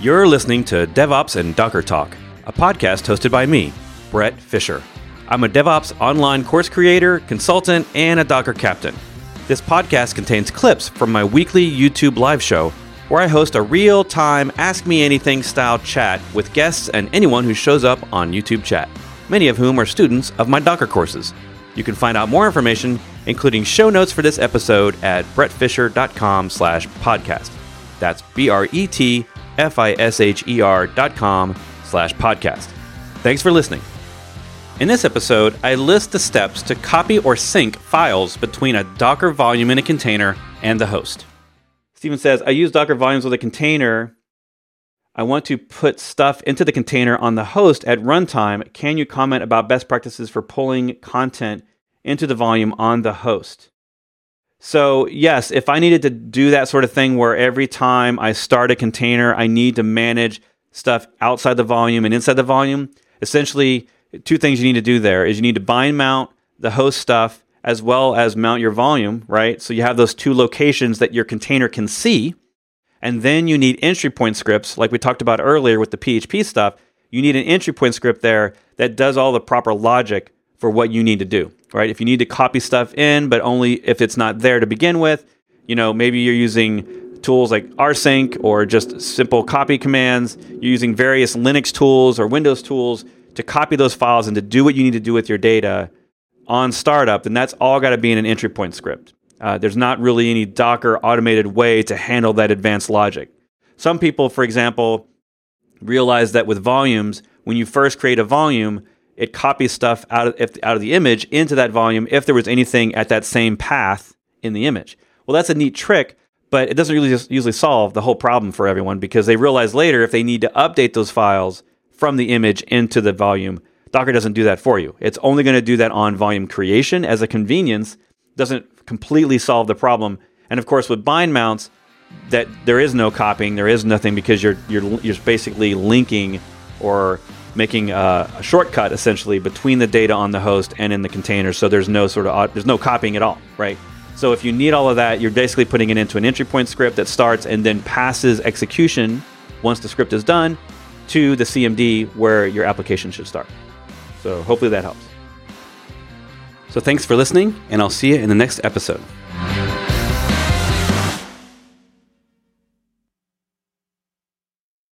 You're listening to DevOps and Docker Talk, a podcast hosted by me, Bret Fisher. I'm a DevOps online course creator, consultant, and a Docker captain. This podcast contains clips from my weekly YouTube live show where I host a real time Ask Me Anything style chat with guests and anyone who shows up on YouTube chat, many of whom are students of my Docker courses. You can find out more information, including show notes for this episode at bretfisher.com slash podcast. That's B-R-E-T-F-I-S-H-E-R dot com slash podcast. Thanks for listening. In this episode, I list the steps to copy or sync files between a Docker volume in a container and the host. Steven says, I use Docker volumes with a container. I want to put stuff into the container on the host at runtime. Can you comment about best practices for pulling content into the volume on the host? So, yes, if I needed to do that sort of thing where every time I start a container, I need to manage stuff outside the volume and inside the volume, essentially, two things you need to do there is you need to bind mount the host stuff as well as mount your volume, right? So you have those two locations that your container can see. And then you need entry point scripts, like we talked about earlier with the PHP stuff. You need an entry point script there that does all the proper logic for what you need to do, right? If you need to copy stuff in, but only if it's not there to begin with, you know, maybe you're using tools like rsync or just simple copy commands. You're using various Linux tools or Windows tools to copy those files and to do what you need to do with your data on startup, then that's all got to be in an entry point script. Uh, there's not really any Docker automated way to handle that advanced logic. Some people, for example, realize that with volumes, when you first create a volume, it copies stuff out of, if, out of the image into that volume if there was anything at that same path in the image. Well, that's a neat trick, but it doesn't really usually solve the whole problem for everyone because they realize later if they need to update those files from the image into the volume, Docker doesn't do that for you. It's only going to do that on volume creation as a convenience, doesn't completely solve the problem. And of course, with bind mounts, that there is no copying, there is nothing because you're you're you're basically linking or making a, a, shortcut essentially between the data on the host and in the container. So there's no sort of there's no copying at all, right? So if you need all of that, you're basically putting it into an entry point script that starts and then passes execution once the script is done to the CMD where your application should start. So hopefully that helps. So thanks for listening, and I'll see you in the next episode.